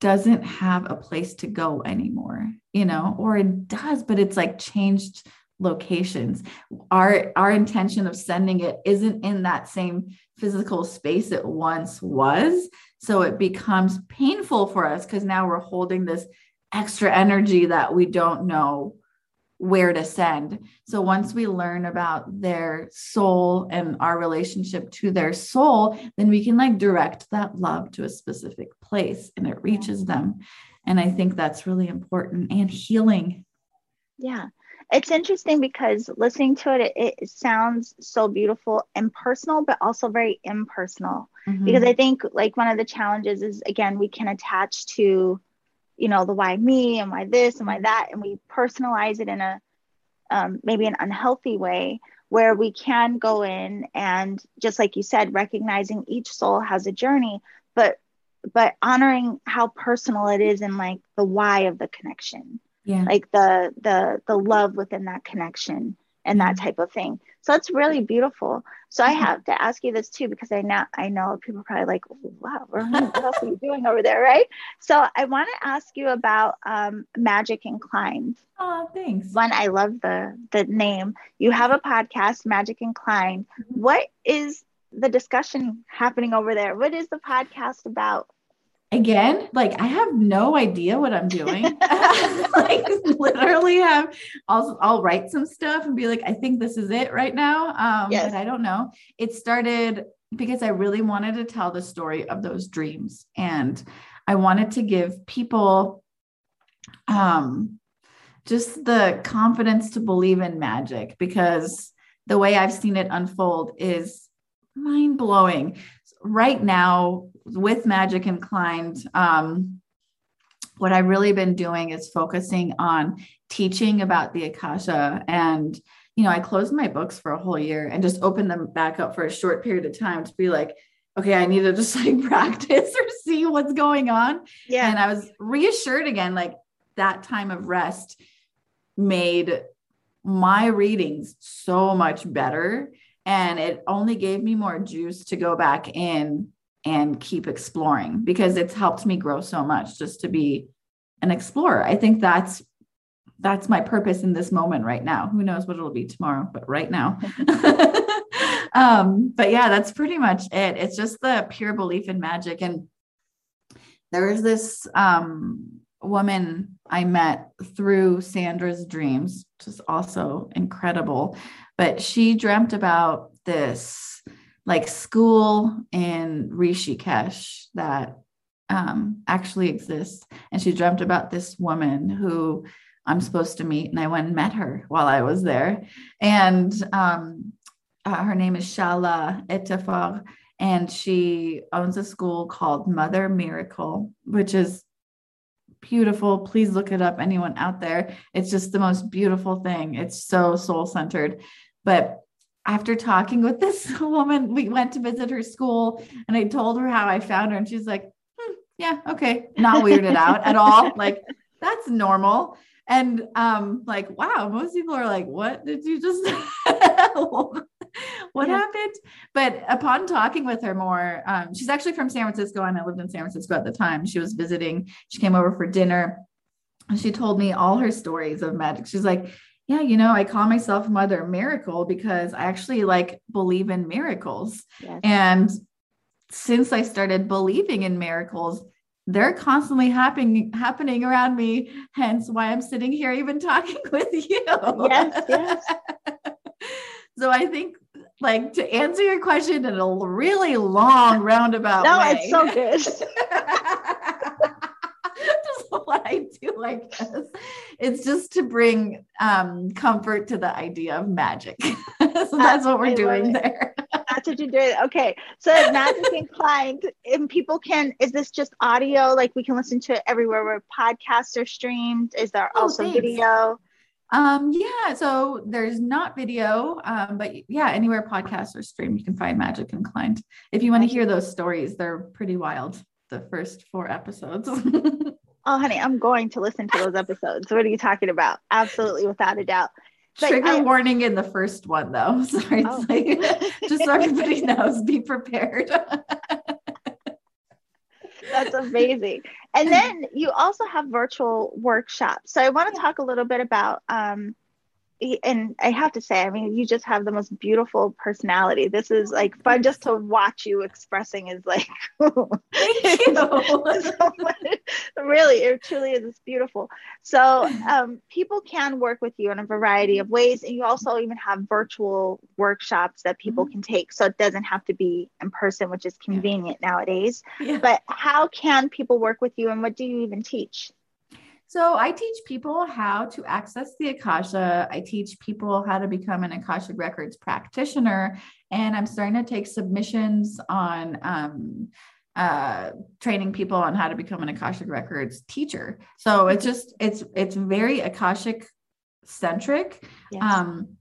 doesn't have a place to go anymore you know or it does but it's like changed locations. Our our intention of sending it isn't in that same physical space it once was. So it becomes painful for us because now we're holding this extra energy that we don't know where to send. So once we learn about their soul and our relationship to their soul, then we can like direct that love to a specific place and it reaches them. And I think that's really important and healing. Yeah. It's interesting because listening to it, it, it sounds so beautiful and personal, but also very impersonal. Mm-hmm. Because I think like one of the challenges is again, we can attach to you know the why me and why this and why that and we personalize it in a um, maybe an unhealthy way where we can go in and just like you said recognizing each soul has a journey but but honoring how personal it is and like the why of the connection. Yeah. Like the the the love within that connection and that type of thing. So it's really beautiful. So I have to ask you this too because I know I know people are probably like, wow, what else are you doing over there, right? So I want to ask you about um, Magic Inclined. Oh, thanks. One, I love the the name. You have a podcast, Magic Inclined. Mm-hmm. What is the discussion happening over there? What is the podcast about? Again like i have no idea what i'm doing. Like literally have I'll, I'll write some stuff and be like i think this is it right now um yes. but i don't know. It started because i really wanted to tell the story of those dreams and i wanted to give people um just the confidence to believe in magic because the way i've seen it unfold is mind blowing right now with Magic Inclined, um, what I've really been doing is focusing on teaching about the Akasha. And, you know, I closed my books for a whole year and just opened them back up for a short period of time to be like, okay, I need to just like practice or see what's going on. Yeah. And I was reassured again, like that time of rest made my readings so much better and it only gave me more juice to go back in and keep exploring because it's helped me grow so much just to be an explorer. I think that's that's my purpose in this moment right now. Who knows what it'll be tomorrow, but right now. um, but yeah, that's pretty much it. It's just the pure belief in magic. And there is this um woman I met through Sandra's dreams, which is also incredible. But she dreamt about this like school in Rishikesh that um, actually exists. And she dreamt about this woman who I'm supposed to meet. And I went and met her while I was there. And um, uh, her name is Shala Etefar. And she owns a school called Mother Miracle, which is beautiful. Please look it up, anyone out there. It's just the most beautiful thing. It's so soul centered. But after talking with this woman, we went to visit her school and I told her how I found her. And she's like, hmm, yeah, okay. Not weirded out at all. Like, that's normal. And um, like, wow, most people are like, what did you just what yeah. happened? But upon talking with her more, um, she's actually from San Francisco and I lived in San Francisco at the time. She was visiting, she came over for dinner. And she told me all her stories of magic. She's like, yeah, you know, I call myself Mother Miracle because I actually like believe in miracles. Yes. And since I started believing in miracles, they're constantly happening happening around me. Hence why I'm sitting here even talking with you. Yes, yes. so I think like to answer your question in a really long roundabout way. no, way. it's so good. what I do, I guess. It's just to bring um, comfort to the idea of magic. so that's what we're I doing there. that's what you're doing. Okay. So magic inclined and people can, is this just audio? Like we can listen to it everywhere where podcasts are streamed? Is there oh, also thanks. video? Um, yeah, so there's not video, um, but yeah, anywhere podcasts are streamed, you can find Magic Inclined. If you want to hear those stories, they're pretty wild. The first four episodes. oh, honey, I'm going to listen to those episodes. What are you talking about? Absolutely, without a doubt. But Trigger I, warning in the first one, though. Sorry, oh. like, just so everybody knows, be prepared. That's amazing. And then you also have virtual workshops. So I want to talk a little bit about um, and I have to say, I mean, you just have the most beautiful personality. This is like fun just to watch you expressing is like Thank you. so, really, it truly is it's beautiful. So um, people can work with you in a variety of ways. And you also even have virtual workshops that people mm-hmm. can take. So it doesn't have to be in person, which is convenient yeah. nowadays. Yeah. But how can people work with you and what do you even teach? So I teach people how to access the Akasha. I teach people how to become an Akashic Records practitioner. And I'm starting to take submissions on um, uh, training people on how to become an Akashic Records teacher. So it's just, it's, it's very Akashic centric. Yes. Um,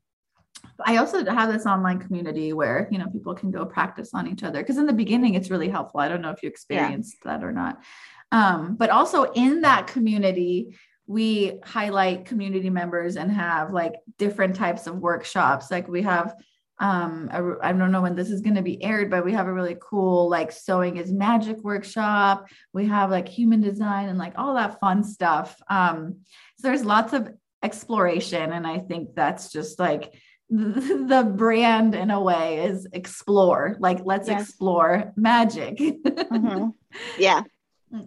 I also have this online community where you know people can go practice on each other because in the beginning it's really helpful. I don't know if you experienced yeah. that or not. Um, but also in that community, we highlight community members and have like different types of workshops. Like we have, um, I don't know when this is going to be aired, but we have a really cool like sewing is magic workshop. We have like human design and like all that fun stuff. Um, so there's lots of exploration, and I think that's just like the brand in a way is explore like let's yes. explore magic mm-hmm. yeah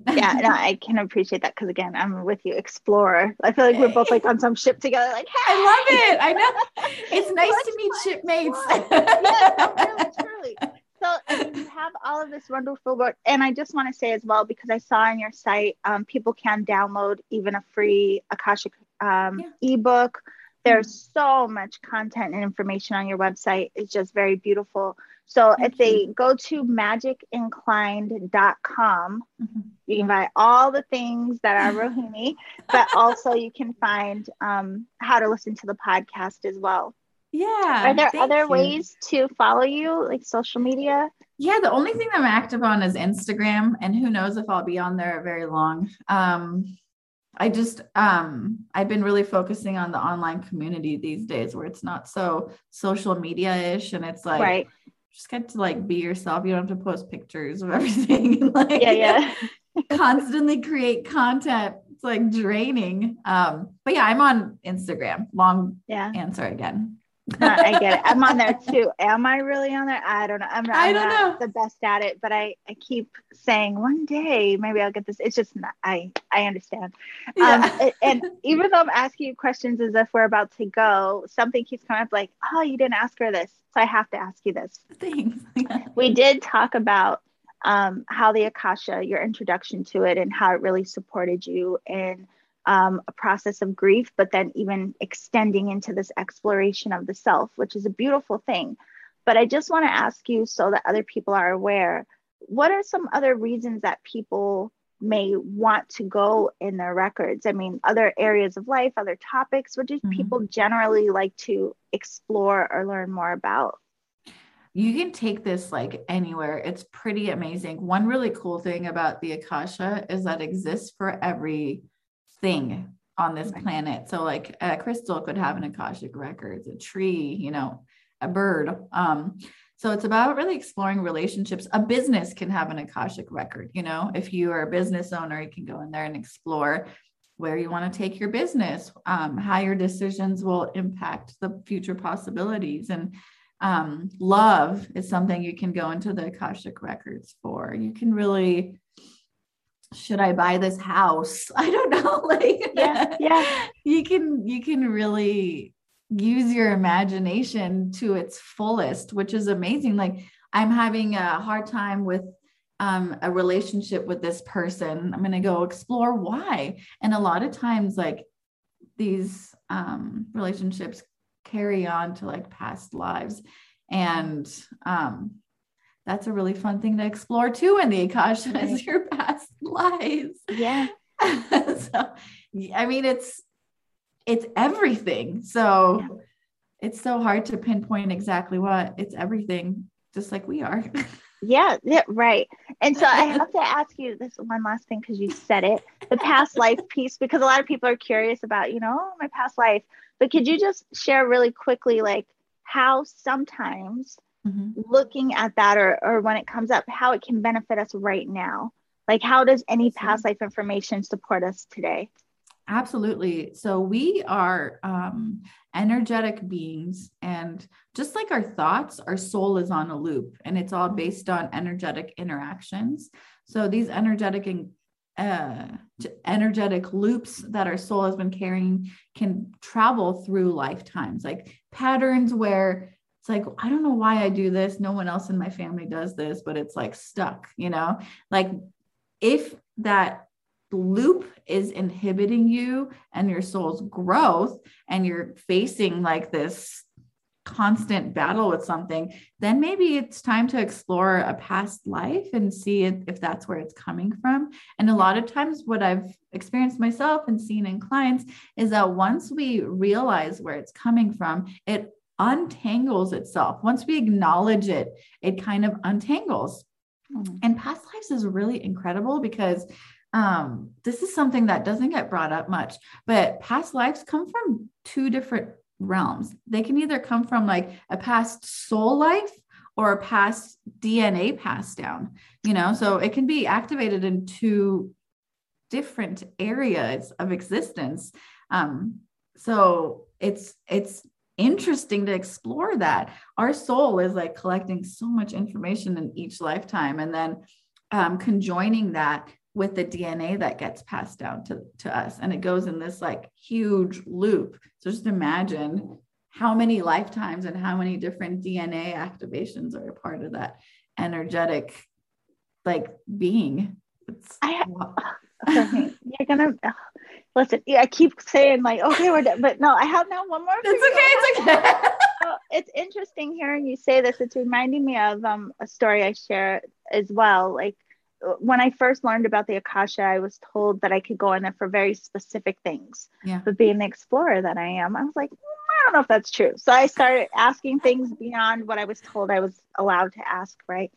yeah, no, I can appreciate that because again, I'm with you, explorer. I feel like we're both like on some ship together. Like, hey! I love it. I know. It's nice to meet shipmates. yes, truly. So you have all of this wonderful work, and I just want to say as well because I saw on your site, um, people can download even a free Akashic um, yeah. ebook. There's so much content and information on your website. It's just very beautiful. So Thank if they go to magicinclined.com, mm-hmm. you can buy all the things that are Rohini, but also you can find um, how to listen to the podcast as well. Yeah. Are there other you. ways to follow you, like social media? Yeah, the only thing I'm active on is Instagram, and who knows if I'll be on there very long. Um, I just um I've been really focusing on the online community these days where it's not so social media-ish and it's like right just get to like be yourself. You don't have to post pictures of everything. like, yeah, yeah. constantly create content. It's like draining. Um, but yeah, I'm on Instagram. Long yeah. answer again. I get it. I'm on there too. Am I really on there? I don't know. I'm, I'm I don't know. the best at it, but I, I keep saying one day maybe I'll get this. It's just not, I I understand. Yeah. Um, and even though I'm asking you questions as if we're about to go, something keeps coming up like, oh, you didn't ask her this, so I have to ask you this. Thanks. we did talk about um, how the Akasha, your introduction to it, and how it really supported you in um, a process of grief, but then even extending into this exploration of the self, which is a beautiful thing. But I just want to ask you so that other people are aware what are some other reasons that people may want to go in their records? I mean, other areas of life, other topics, what do mm-hmm. people generally like to explore or learn more about? You can take this like anywhere. It's pretty amazing. One really cool thing about the Akasha is that exists for every thing on this right. planet. So like a crystal could have an Akashic records, a tree, you know, a bird. Um, so it's about really exploring relationships. A business can have an Akashic record, you know, if you are a business owner, you can go in there and explore where you want to take your business, um, how your decisions will impact the future possibilities. And um, love is something you can go into the Akashic records for. You can really should I buy this house? I don't know. Like, yeah, yeah. You can you can really use your imagination to its fullest, which is amazing. Like, I'm having a hard time with um, a relationship with this person. I'm going to go explore why. And a lot of times, like these um, relationships carry on to like past lives, and um, that's a really fun thing to explore too in the Akasha right. is your past lives. Yeah. so I mean it's it's everything. So yeah. it's so hard to pinpoint exactly what it's everything, just like we are. yeah, yeah, right. And so I have to ask you this one last thing because you said it, the past life piece, because a lot of people are curious about, you know, my past life. But could you just share really quickly, like how sometimes mm-hmm. looking at that or, or when it comes up, how it can benefit us right now. Like, how does any past life information support us today? Absolutely. So, we are um, energetic beings, and just like our thoughts, our soul is on a loop and it's all based on energetic interactions. So, these energetic and uh, energetic loops that our soul has been carrying can travel through lifetimes, like patterns where it's like i don't know why i do this. No one else in my family does this but it's like stuck you know? Like if that loop is inhibiting you and your soul's growth and you're facing like this constant battle with something then maybe it's time to explore a past life and see if that's where it's coming from. And a lot of times what i've experienced myself and seen in clients is that once we realize where it's coming from it untangles itself. Once we acknowledge it, it kind of untangles. Mm-hmm. And past lives is really incredible because um, this is something that doesn't get brought up much, but past lives come from two different realms. They can either come from like a past soul life or a past DNA pass down, you know, so it can be activated in two different areas of existence. Um, so it's it's interesting to explore that. Our soul is like collecting so much information in each lifetime and then um, conjoining that with the DNA that gets passed down to, to us. And it goes in this like huge loop. So just imagine how many lifetimes and how many different DNA activations are a part of that energetic like being. It's I, you're gonna listen. Yeah, I keep saying like, okay, we're done, but no, I have now one more. It's okay. It's okay. it's interesting hearing you say this. It's reminding me of um, a story I share as well. Like when I first learned about the Akasha, I was told that I could go in there for very specific things. Yeah. But being the explorer that I am, I was like, mm, I don't know if that's true. So I started asking things beyond what I was told I was allowed to ask, right?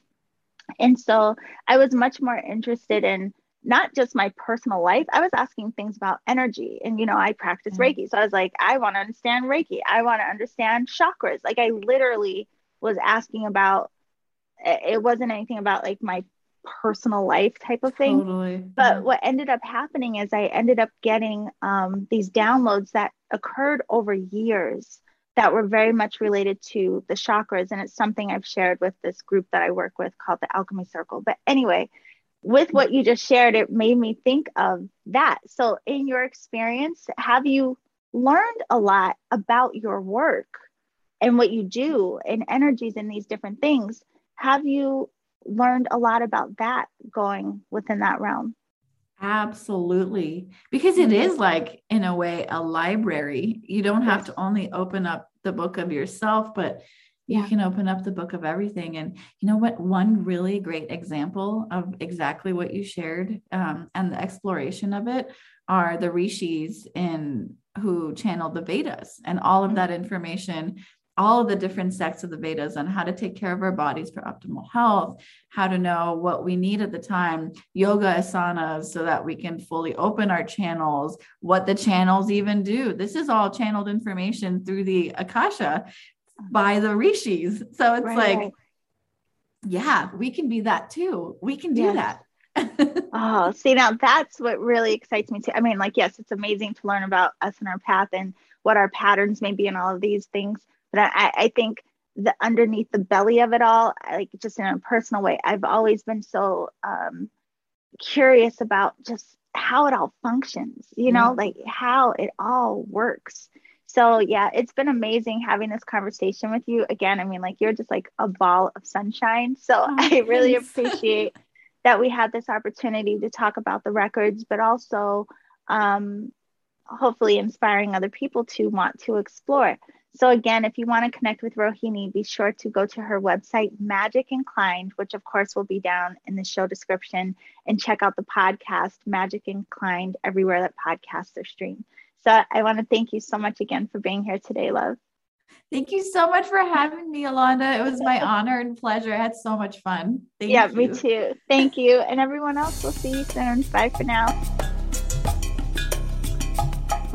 And so I was much more interested in not just my personal life. I was asking things about energy. And, you know, I practice mm-hmm. Reiki. So I was like, I want to understand Reiki. I want to understand chakras. Like, I literally was asking about, it wasn't anything about like my personal life type of thing. Totally. But mm-hmm. what ended up happening is I ended up getting um, these downloads that occurred over years that were very much related to the chakras. And it's something I've shared with this group that I work with called the Alchemy Circle. But anyway, with what you just shared, it made me think of that. So, in your experience, have you learned a lot about your work and what you do and energies and these different things? Have you learned a lot about that going within that realm? Absolutely. Because it mm-hmm. like, in a way, a library. You don't have to only open up the book of yourself, but you can open up the book of everything. And you know what? One really great example of exactly what you shared um, and the exploration of it are the rishis in who channeled the Vedas and all of mm-hmm. that information all of the different sects of the Vedas on how to take care of our bodies for optimal health, how to know what we need at the time, yoga asanas so that we can fully open our channels, what the channels even do. This is all channeled information through the Akasha by the rishis. So it's right. like, yeah, we can be that too. We can do yes. that. oh, see, now that's what really excites me too. I mean, like, yes, it's amazing to learn about us and our path and what our patterns may be and all of these things. But I, I think the underneath the belly of it all, like just in a personal way, I've always been so um, curious about just how it all functions, you know, like how it all works. So yeah, it's been amazing having this conversation with you again. I mean, like you're just like a ball of sunshine. So oh, I really appreciate that we had this opportunity to talk about the records, but also um, hopefully inspiring other people to want to explore. So again, if you want to connect with Rohini, be sure to go to her website, Magic Inclined, which of course will be down in the show description, and check out the podcast, Magic Inclined, everywhere that podcasts are streamed. So I want to thank you so much again for being here today, love. Thank you so much for having me, Yolanda. It was my honor and pleasure. I had so much fun. Thank yeah, you. me too. Thank you. And everyone else, we'll see you soon. Bye for now.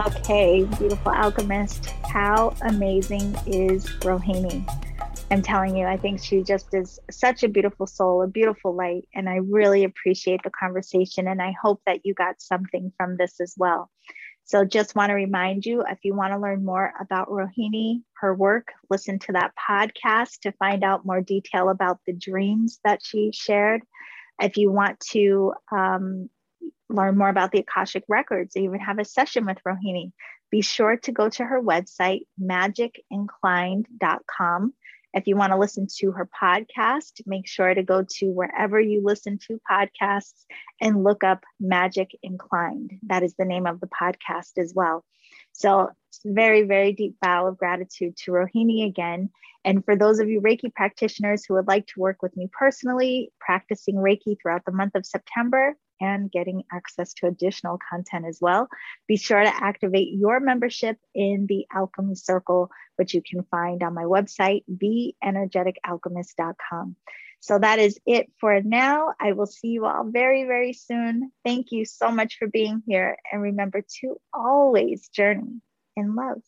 Okay, beautiful alchemist. How amazing is Rohini? I'm telling you, I think she just is such a beautiful soul, a beautiful light. And I really appreciate the conversation. And I hope that you got something from this as well. So, just want to remind you if you want to learn more about Rohini, her work, listen to that podcast to find out more detail about the dreams that she shared. If you want to um, learn more about the Akashic Records, or even have a session with Rohini, be sure to go to her website, magicinclined.com. If you want to listen to her podcast, make sure to go to wherever you listen to podcasts and look up Magic Inclined. That is the name of the podcast as well. So, very, very deep bow of gratitude to Rohini again. And for those of you Reiki practitioners who would like to work with me personally, practicing Reiki throughout the month of September, and getting access to additional content as well. Be sure to activate your membership in the Alchemy Circle, which you can find on my website, theenergeticalchemist.com. So that is it for now. I will see you all very, very soon. Thank you so much for being here. And remember to always journey in love.